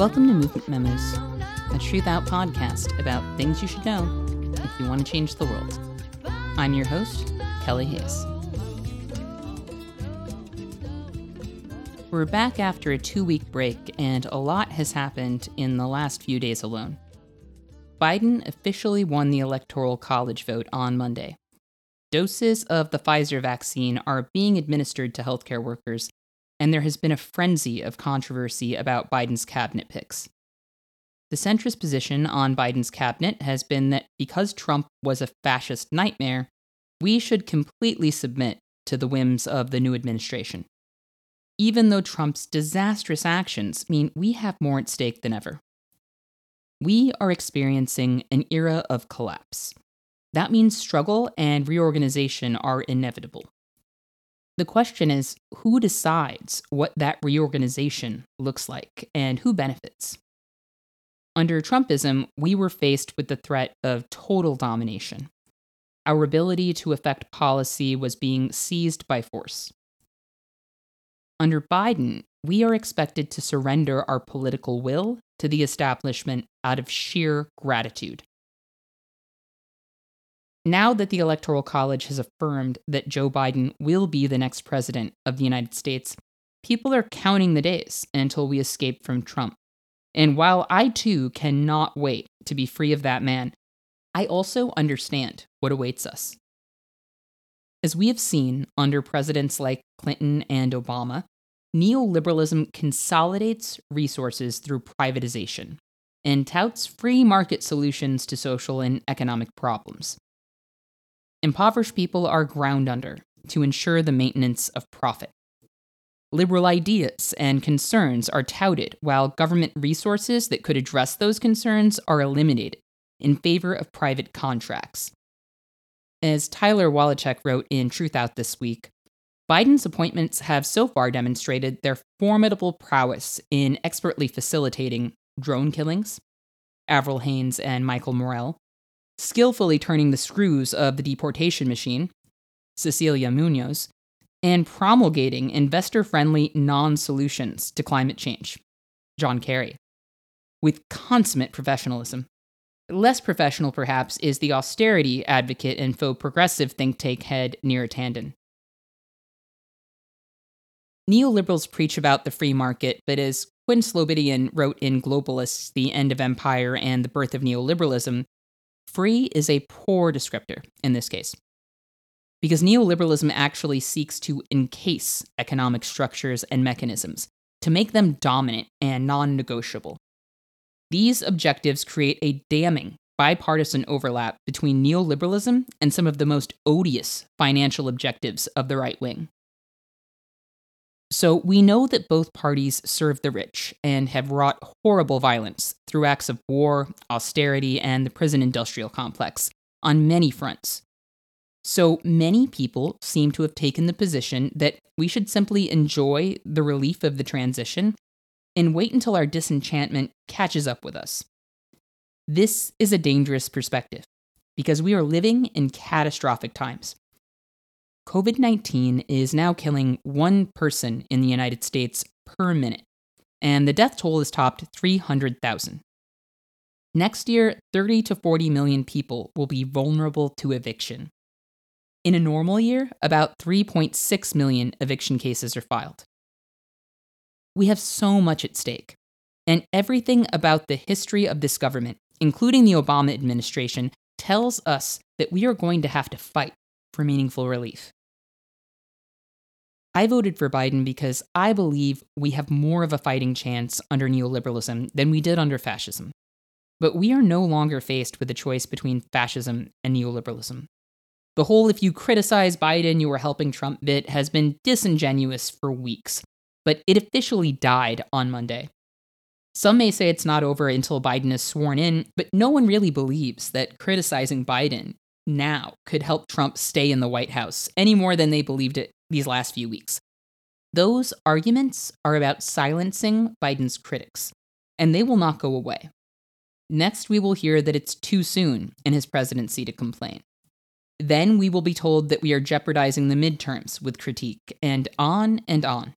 Welcome to Movement Memos, a Truthout podcast about things you should know if you want to change the world. I'm your host, Kelly Hayes. We're back after a two week break, and a lot has happened in the last few days alone. Biden officially won the Electoral College vote on Monday. Doses of the Pfizer vaccine are being administered to healthcare workers, and there has been a frenzy of controversy about Biden's cabinet picks. The centrist position on Biden's cabinet has been that because Trump was a fascist nightmare, we should completely submit to the whims of the new administration even though Trump's disastrous actions mean we have more at stake than ever. We are experiencing an era of collapse. That means struggle and reorganization are inevitable. The question is who decides what that reorganization looks like and who benefits? Under Trumpism, we were faced with the threat of total domination. Our ability to affect policy was being seized by force. Under Biden, we are expected to surrender our political will to the establishment out of sheer gratitude. Now that the Electoral College has affirmed that Joe Biden will be the next president of the United States, people are counting the days until we escape from Trump. And while I too cannot wait to be free of that man, I also understand what awaits us. As we have seen under presidents like Clinton and Obama, neoliberalism consolidates resources through privatization and touts free market solutions to social and economic problems. Impoverished people are ground under to ensure the maintenance of profit. Liberal ideas and concerns are touted, while government resources that could address those concerns are eliminated in favor of private contracts. As Tyler Walicek wrote in Truthout this week, Biden's appointments have so far demonstrated their formidable prowess in expertly facilitating drone killings, Avril Haines and Michael Morell, skillfully turning the screws of the deportation machine, Cecilia Munoz, and promulgating investor friendly non solutions to climate change, John Kerry, with consummate professionalism. Less professional, perhaps, is the austerity advocate and faux progressive think tank head Neera Tanden. Neoliberals preach about the free market, but as Quinn Slobodian wrote in Globalists, The End of Empire and the Birth of Neoliberalism, free is a poor descriptor in this case. Because neoliberalism actually seeks to encase economic structures and mechanisms, to make them dominant and non negotiable. These objectives create a damning bipartisan overlap between neoliberalism and some of the most odious financial objectives of the right wing. So we know that both parties serve the rich and have wrought horrible violence through acts of war, austerity, and the prison industrial complex on many fronts. So many people seem to have taken the position that we should simply enjoy the relief of the transition and wait until our disenchantment catches up with us. This is a dangerous perspective because we are living in catastrophic times. COVID 19 is now killing one person in the United States per minute, and the death toll has topped 300,000. Next year, 30 to 40 million people will be vulnerable to eviction. In a normal year, about 3.6 million eviction cases are filed. We have so much at stake, and everything about the history of this government, including the Obama administration, tells us that we are going to have to fight for meaningful relief. I voted for Biden because I believe we have more of a fighting chance under neoliberalism than we did under fascism. But we are no longer faced with a choice between fascism and neoliberalism. The whole if you criticize Biden, you are helping Trump bit has been disingenuous for weeks, but it officially died on Monday. Some may say it's not over until Biden is sworn in, but no one really believes that criticizing Biden now could help Trump stay in the White House any more than they believed it these last few weeks. Those arguments are about silencing Biden's critics, and they will not go away. Next, we will hear that it's too soon in his presidency to complain. Then we will be told that we are jeopardizing the midterms with critique, and on and on.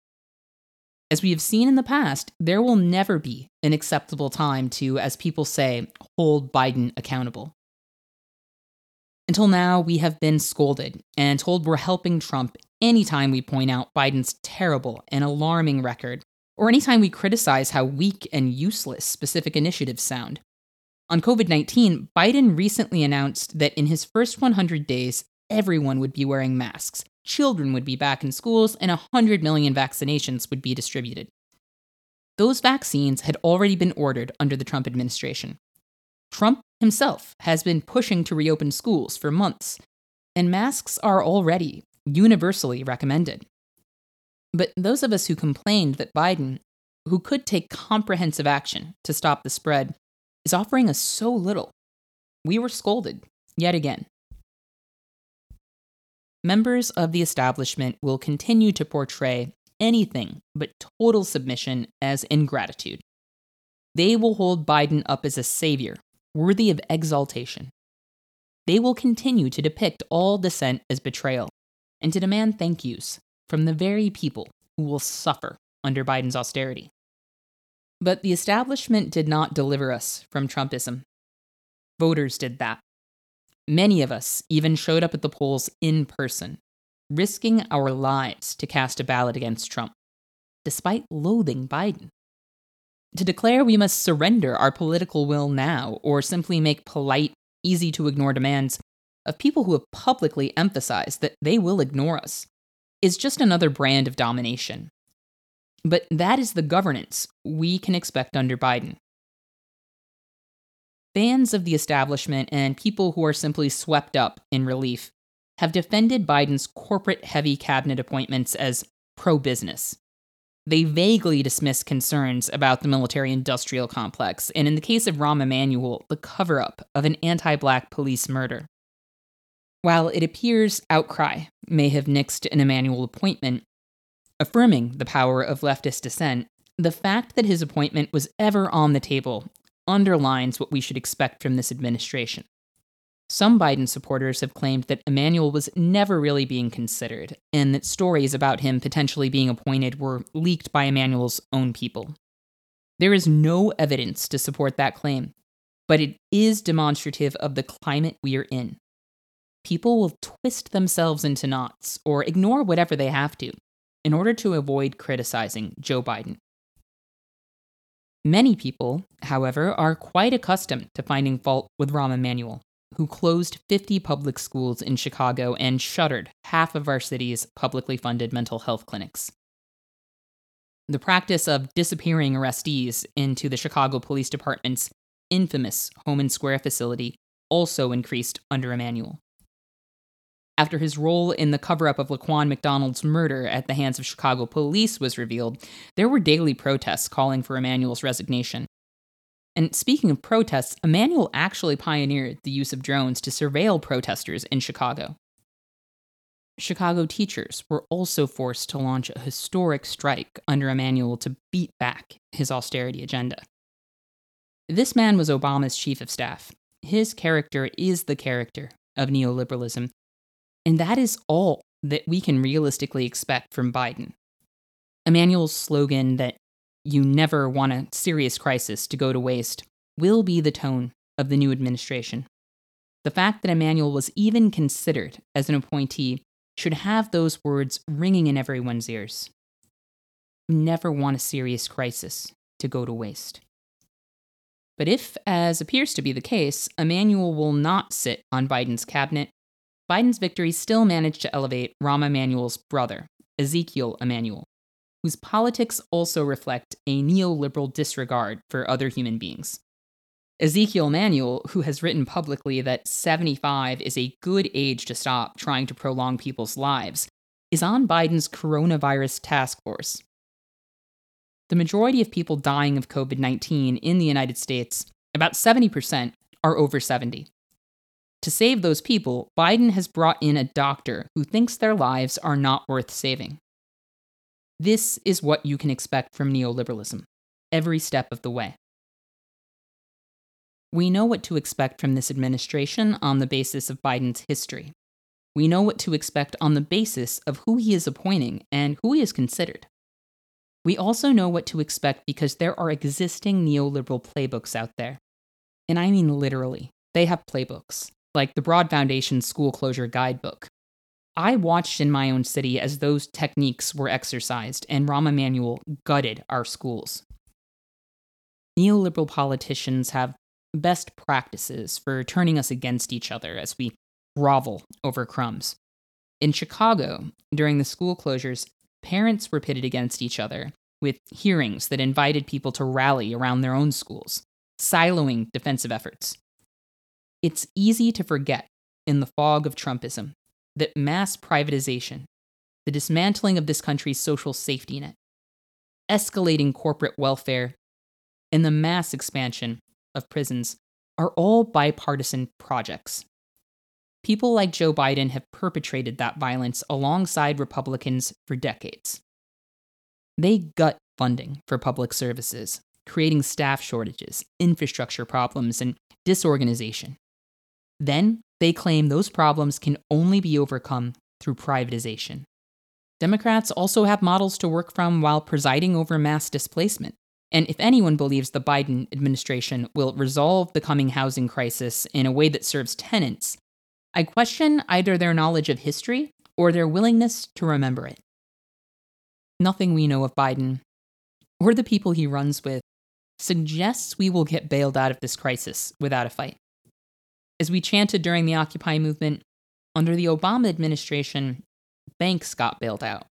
As we have seen in the past, there will never be an acceptable time to, as people say, hold Biden accountable. Until now, we have been scolded and told we're helping Trump anytime we point out Biden's terrible and alarming record, or anytime we criticize how weak and useless specific initiatives sound. On COVID 19, Biden recently announced that in his first 100 days, everyone would be wearing masks, children would be back in schools, and 100 million vaccinations would be distributed. Those vaccines had already been ordered under the Trump administration. Trump himself has been pushing to reopen schools for months, and masks are already universally recommended. But those of us who complained that Biden, who could take comprehensive action to stop the spread, is offering us so little, we were scolded yet again. Members of the establishment will continue to portray anything but total submission as ingratitude. They will hold Biden up as a savior, worthy of exaltation. They will continue to depict all dissent as betrayal and to demand thank yous from the very people who will suffer under Biden's austerity. But the establishment did not deliver us from Trumpism. Voters did that. Many of us even showed up at the polls in person, risking our lives to cast a ballot against Trump, despite loathing Biden. To declare we must surrender our political will now, or simply make polite, easy to ignore demands of people who have publicly emphasized that they will ignore us, is just another brand of domination. But that is the governance we can expect under Biden. Fans of the establishment and people who are simply swept up in relief have defended Biden's corporate heavy cabinet appointments as pro business. They vaguely dismiss concerns about the military industrial complex, and in the case of Rahm Emanuel, the cover up of an anti black police murder. While it appears outcry may have nixed an Emanuel appointment, affirming the power of leftist dissent, the fact that his appointment was ever on the table underlines what we should expect from this administration. Some Biden supporters have claimed that Emanuel was never really being considered, and that stories about him potentially being appointed were leaked by Emanuel's own people. There is no evidence to support that claim, but it is demonstrative of the climate we are in. People will twist themselves into knots or ignore whatever they have to in order to avoid criticizing Joe Biden. Many people, however, are quite accustomed to finding fault with Rahm Emanuel, who closed 50 public schools in Chicago and shuttered half of our city's publicly funded mental health clinics. The practice of disappearing arrestees into the Chicago Police Department's infamous Homan Square facility also increased under Emanuel after his role in the cover up of Laquan McDonald's murder at the hands of Chicago police was revealed, there were daily protests calling for Emanuel's resignation. And speaking of protests, Emanuel actually pioneered the use of drones to surveil protesters in Chicago. Chicago teachers were also forced to launch a historic strike under Emanuel to beat back his austerity agenda. This man was Obama's chief of staff. His character is the character of neoliberalism, and that is all that we can realistically expect from Biden. Emanuel's slogan that you never want a serious crisis to go to waste will be the tone of the new administration. The fact that Emanuel was even considered as an appointee should have those words ringing in everyone's ears. You never want a serious crisis to go to waste. But if, as appears to be the case, Emanuel will not sit on Biden's cabinet, Biden's victory still managed to elevate Rahm Emanuel's brother, Ezekiel Emanuel, whose politics also reflect a neoliberal disregard for other human beings. Ezekiel Emanuel, who has written publicly that 75 is a good age to stop trying to prolong people's lives, is on Biden's coronavirus task force. The majority of people dying of COVID 19 in the United States, about 70%, are over 70. To save those people, Biden has brought in a doctor who thinks their lives are not worth saving. This is what you can expect from neoliberalism, every step of the way. We know what to expect from this administration on the basis of Biden's history. We know what to expect on the basis of who he is appointing and who he is considered. We also know what to expect because there are existing neoliberal playbooks out there. And I mean literally, they have playbooks, like the Broad Foundation School Closure Guidebook. I watched in my own city as those techniques were exercised, and Rahm Emanuel gutted our schools. Neoliberal politicians have best practices for turning us against each other as we grovel over crumbs. In Chicago, during the school closures, parents were pitted against each other with hearings that invited people to rally around their own schools, siloing defensive efforts. It's easy to forget in the fog of Trumpism that mass privatization, the dismantling of this country's social safety net, escalating corporate welfare, and the mass expansion of prisons are all bipartisan projects. People like Joe Biden have perpetrated that violence alongside Republicans for decades. They gut funding for public services, creating staff shortages, infrastructure problems, and disorganization. Then they claim those problems can only be overcome through privatization. Democrats also have models to work from while presiding over mass displacement. And if anyone believes the Biden administration will resolve the coming housing crisis in a way that serves tenants, I question either their knowledge of history or their willingness to remember it. Nothing we know of Biden or the people he runs with suggests we will get bailed out of this crisis without a fight. As we chanted during the Occupy movement, under the Obama administration, banks got bailed out.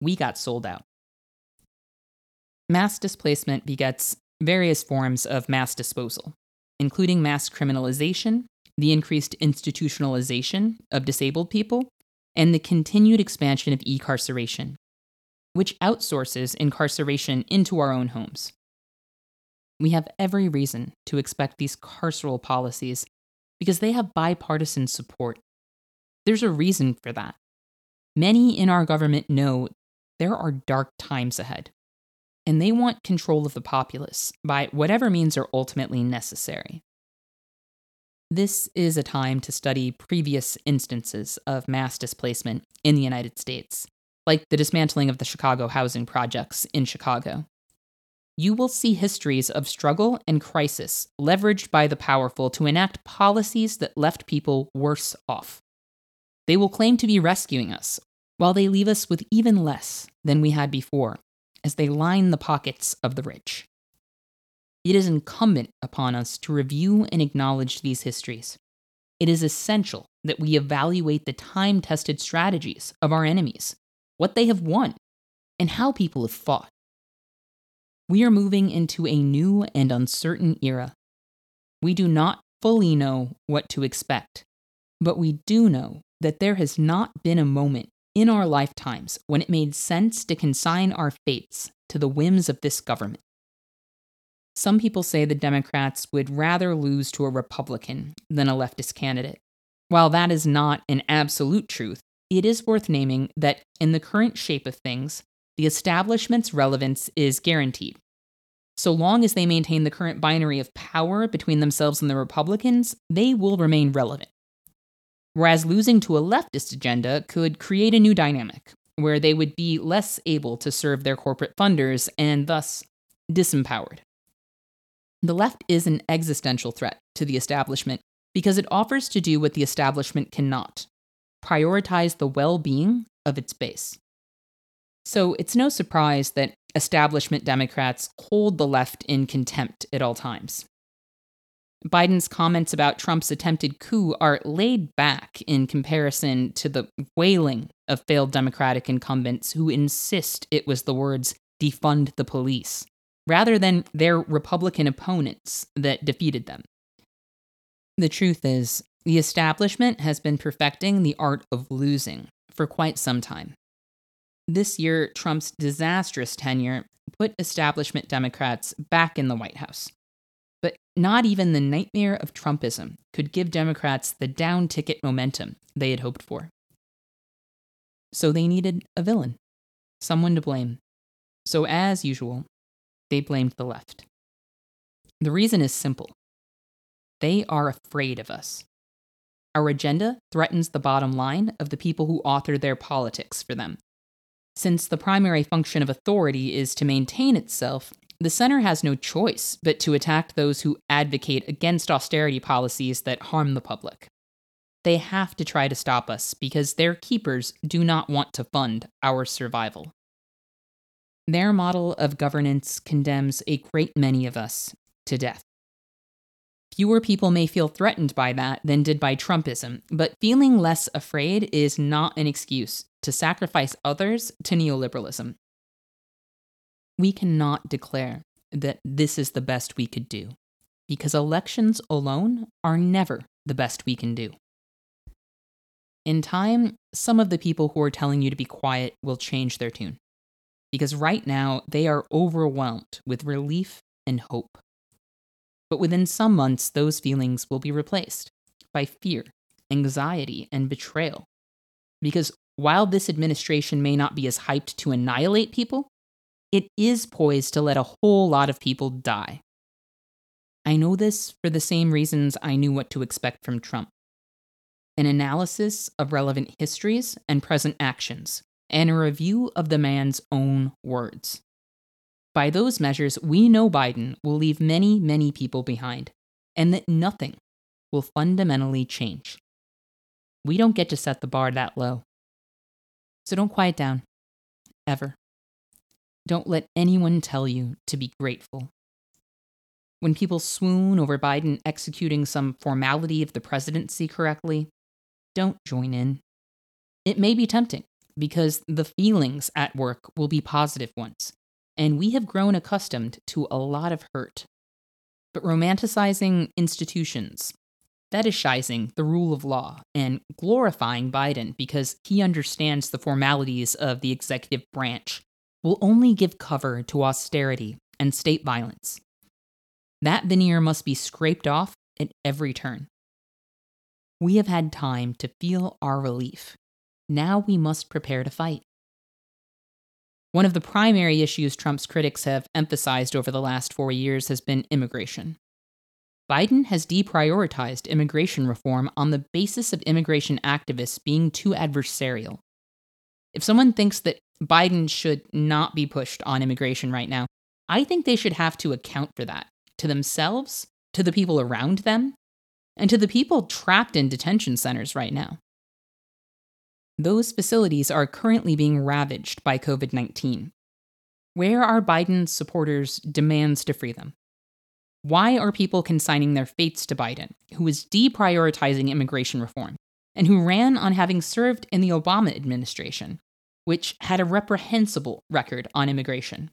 We got sold out. Mass displacement begets various forms of mass disposal, including mass criminalization, the increased institutionalization of disabled people, and the continued expansion of e-carceration, which outsources incarceration into our own homes. We have every reason to expect these carceral policies because they have bipartisan support. There's a reason for that. Many in our government know there are dark times ahead and they want control of the populace by whatever means are ultimately necessary. This is a time to study previous instances of mass displacement in the United States, like the dismantling of the Chicago housing projects in Chicago. You will see histories of struggle and crisis leveraged by the powerful to enact policies that left people worse off. They will claim to be rescuing us, while they leave us with even less than we had before as they line the pockets of the rich. It is incumbent upon us to review and acknowledge these histories. It is essential that we evaluate the time tested strategies of our enemies, what they have won, and how people have fought. We are moving into a new and uncertain era. We do not fully know what to expect, but we do know that there has not been a moment in our lifetimes when it made sense to consign our fates to the whims of this government. Some people say the Democrats would rather lose to a Republican than a leftist candidate. While that is not an absolute truth, it is worth naming that in the current shape of things, the establishment's relevance is guaranteed. So long as they maintain the current binary of power between themselves and the Republicans, they will remain relevant whereas losing to a leftist agenda could create a new dynamic where they would be less able to serve their corporate funders and thus disempowered. The left is an existential threat to the establishment because it offers to do what the establishment cannot prioritize the well being of its base. So it's no surprise that establishment Democrats hold the left in contempt at all times. Biden's comments about Trump's attempted coup are laid back in comparison to the wailing of failed Democratic incumbents who insist it was the words defund the police, rather than their Republican opponents that defeated them. The truth is, the establishment has been perfecting the art of losing for quite some time. This year, Trump's disastrous tenure put establishment Democrats back in the White House. But not even the nightmare of Trumpism could give Democrats the down ticket momentum they had hoped for. So they needed a villain, someone to blame. So, as usual, they blamed the left. The reason is simple they are afraid of us. Our agenda threatens the bottom line of the people who author their politics for them. Since the primary function of authority is to maintain itself, the center has no choice but to attack those who advocate against austerity policies that harm the public. They have to try to stop us because their keepers do not want to fund our survival. Their model of governance condemns a great many of us to death. Fewer people may feel threatened by that than did by Trumpism, but feeling less afraid is not an excuse to sacrifice others to neoliberalism. We cannot declare that this is the best we could do, because elections alone are never the best we can do. In time, some of the people who are telling you to be quiet will change their tune because right now they are overwhelmed with relief and hope. But within some months, those feelings will be replaced by fear, anxiety, and betrayal. Because while this administration may not be as hyped to annihilate people, it is poised to let a whole lot of people die. I know this for the same reasons I knew what to expect from Trump an analysis of relevant histories and present actions and a review of the man's own words. By those measures, we know Biden will leave many, many people behind, and that nothing will fundamentally change. We don't get to set the bar that low. So don't quiet down. Ever. Don't let anyone tell you to be grateful. When people swoon over Biden executing some formality of the presidency correctly, don't join in. It may be tempting because the feelings at work will be positive ones, and we have grown accustomed to a lot of hurt. But romanticizing institutions, fetishizing the rule of law, and glorifying Biden because he understands the formalities of the executive branch will only give cover to austerity and state violence. That veneer must be scraped off at every turn. We have had time to feel our relief now we must prepare to fight. One of the primary issues Trump's critics have emphasized over the last four years has been immigration. Biden has deprioritized immigration reform on the basis of immigration activists being too adversarial. If someone thinks that Biden should not be pushed on immigration right now, I think they should have to account for that to themselves, to the people around them, and to the people trapped in detention centers right now. Those facilities are currently being ravaged by COVID 19. Where are Biden's supporters' demands to free them? Why are people consigning their fates to Biden, who is deprioritizing immigration reform, and who ran on having served in the Obama administration, which had a reprehensible record on immigration?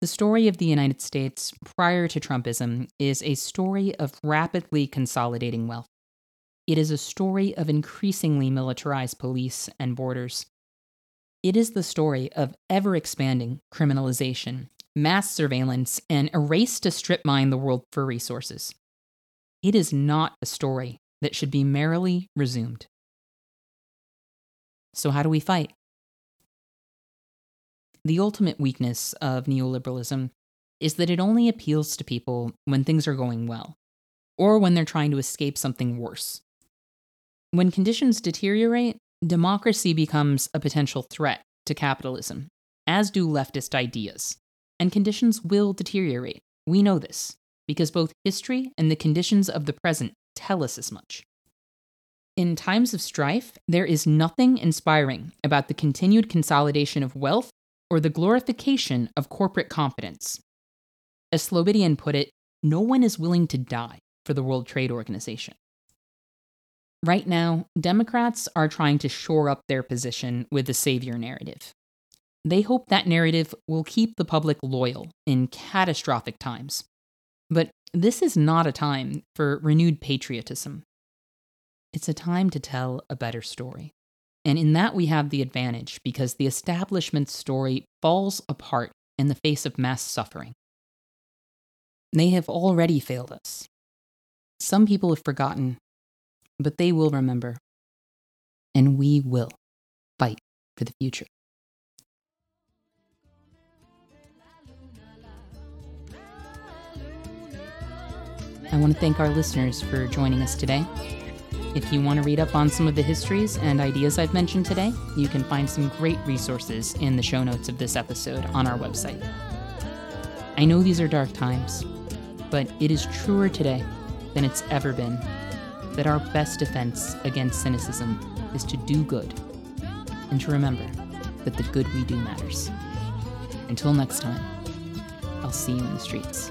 The story of the United States prior to Trumpism is a story of rapidly consolidating wealth. It is a story of increasingly militarized police and borders. It is the story of ever expanding criminalization, mass surveillance, and a race to strip mine the world for resources. It is not a story that should be merrily resumed. So, how do we fight? The ultimate weakness of neoliberalism is that it only appeals to people when things are going well, or when they're trying to escape something worse. When conditions deteriorate, democracy becomes a potential threat to capitalism, as do leftist ideas. And conditions will deteriorate. We know this, because both history and the conditions of the present tell us as much. In times of strife, there is nothing inspiring about the continued consolidation of wealth or the glorification of corporate competence. As Slobodian put it, no one is willing to die for the World Trade Organization. Right now, Democrats are trying to shore up their position with the savior narrative. They hope that narrative will keep the public loyal in catastrophic times. But this is not a time for renewed patriotism. It's a time to tell a better story. And in that, we have the advantage because the establishment story falls apart in the face of mass suffering. They have already failed us. Some people have forgotten but they will remember. And we will fight for the future. I want to thank our listeners for joining us today. If you want to read up on some of the histories and ideas I've mentioned today, you can find some great resources in the show notes of this episode on our website. I know these are dark times, but it is truer today than it's ever been that our best defense against cynicism is to do good and to remember that the good we do matters. Until next time, I'll see you in the streets.